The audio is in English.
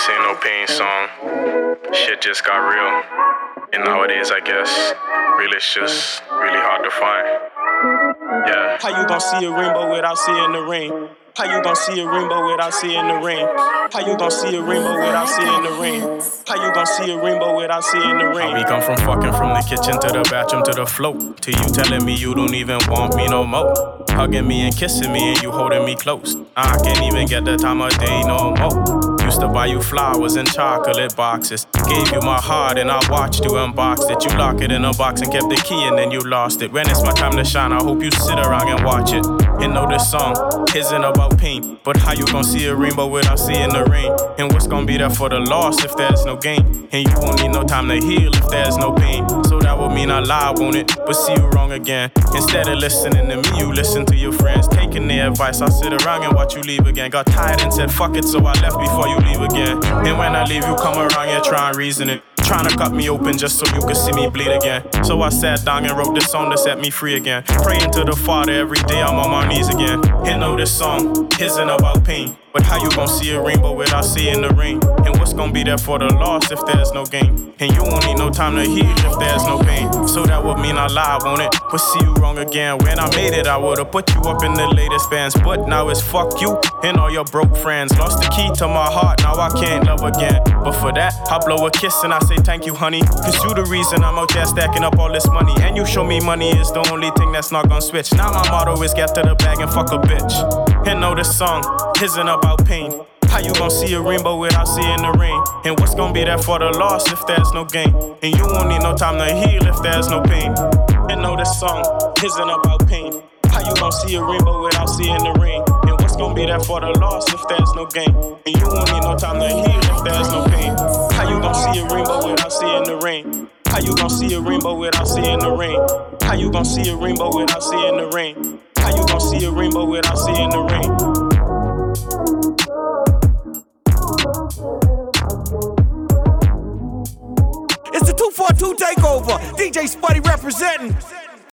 This ain't no pain song. Shit just got real. And nowadays, I guess, real is just really hard to find. Yeah. How you gonna see a rainbow without seeing the rain? How you gonna see a rainbow without seeing the rain? How you gonna see a rainbow without seeing the rain? How you gonna see a rainbow without seeing the rain? How we come from fucking from the kitchen to the bathroom to the float. To you telling me you don't even want me no more. Hugging me and kissing me and you holding me close. I can't even get the time of day no more. Used to buy you flowers and chocolate boxes. Gave you my heart and I watched you unbox it. You lock it in a box and kept the key and then you lost it. When it's my time to shine, I hope you sit around and watch it. And know this song isn't about pain, but how you gonna see a rainbow without seeing the rain? And what's gonna be there for the loss if there's no gain? And you won't need no time to heal if there's no pain. So mean I lie, won't it? But see you wrong again. Instead of listening to me, you listen to your friends. Taking their advice, I sit around and watch you leave again. Got tired and said fuck it, so I left before you leave again. And when I leave, you come around, you try and reason it. Trying to cut me open just so you could see me bleed again. So I sat down and wrote this song to set me free again. Praying to the Father every day, I'm on my knees again. And know this song isn't about pain. But how you gon' see a rainbow without seeing the rain? And what's gon' be there for the loss if there's no gain? And you won't need no time to heal if there's no pain. So that would mean I lied, won't it? But see you wrong again. When I made it, I would've put you up in the latest bands. But now it's fuck you and all your broke friends. Lost the key to my heart, now I can't love again. But for that, I blow a kiss and I say thank you, honey. Cause you the reason I'm out here stacking up all this money. And you show me money is the only thing that's not gonna switch. Now my motto is get to the bag and fuck a bitch. And know this song isn't about pain. How you gonna see a rainbow without seeing the rain? And what's gonna be there for the loss if there's no gain? And you won't need no time to heal if there's no pain. And know this song isn't about pain. How you gonna see a rainbow without seeing the rain? And what's gonna be there for the loss if there's no gain? And you won't need no time to heal Gonna see a rainbow without seeing the rain? How you gonna see a rainbow without seeing the rain? How you gonna see a rainbow without seeing the rain? It's the 242 takeover. DJ Spuddy representing.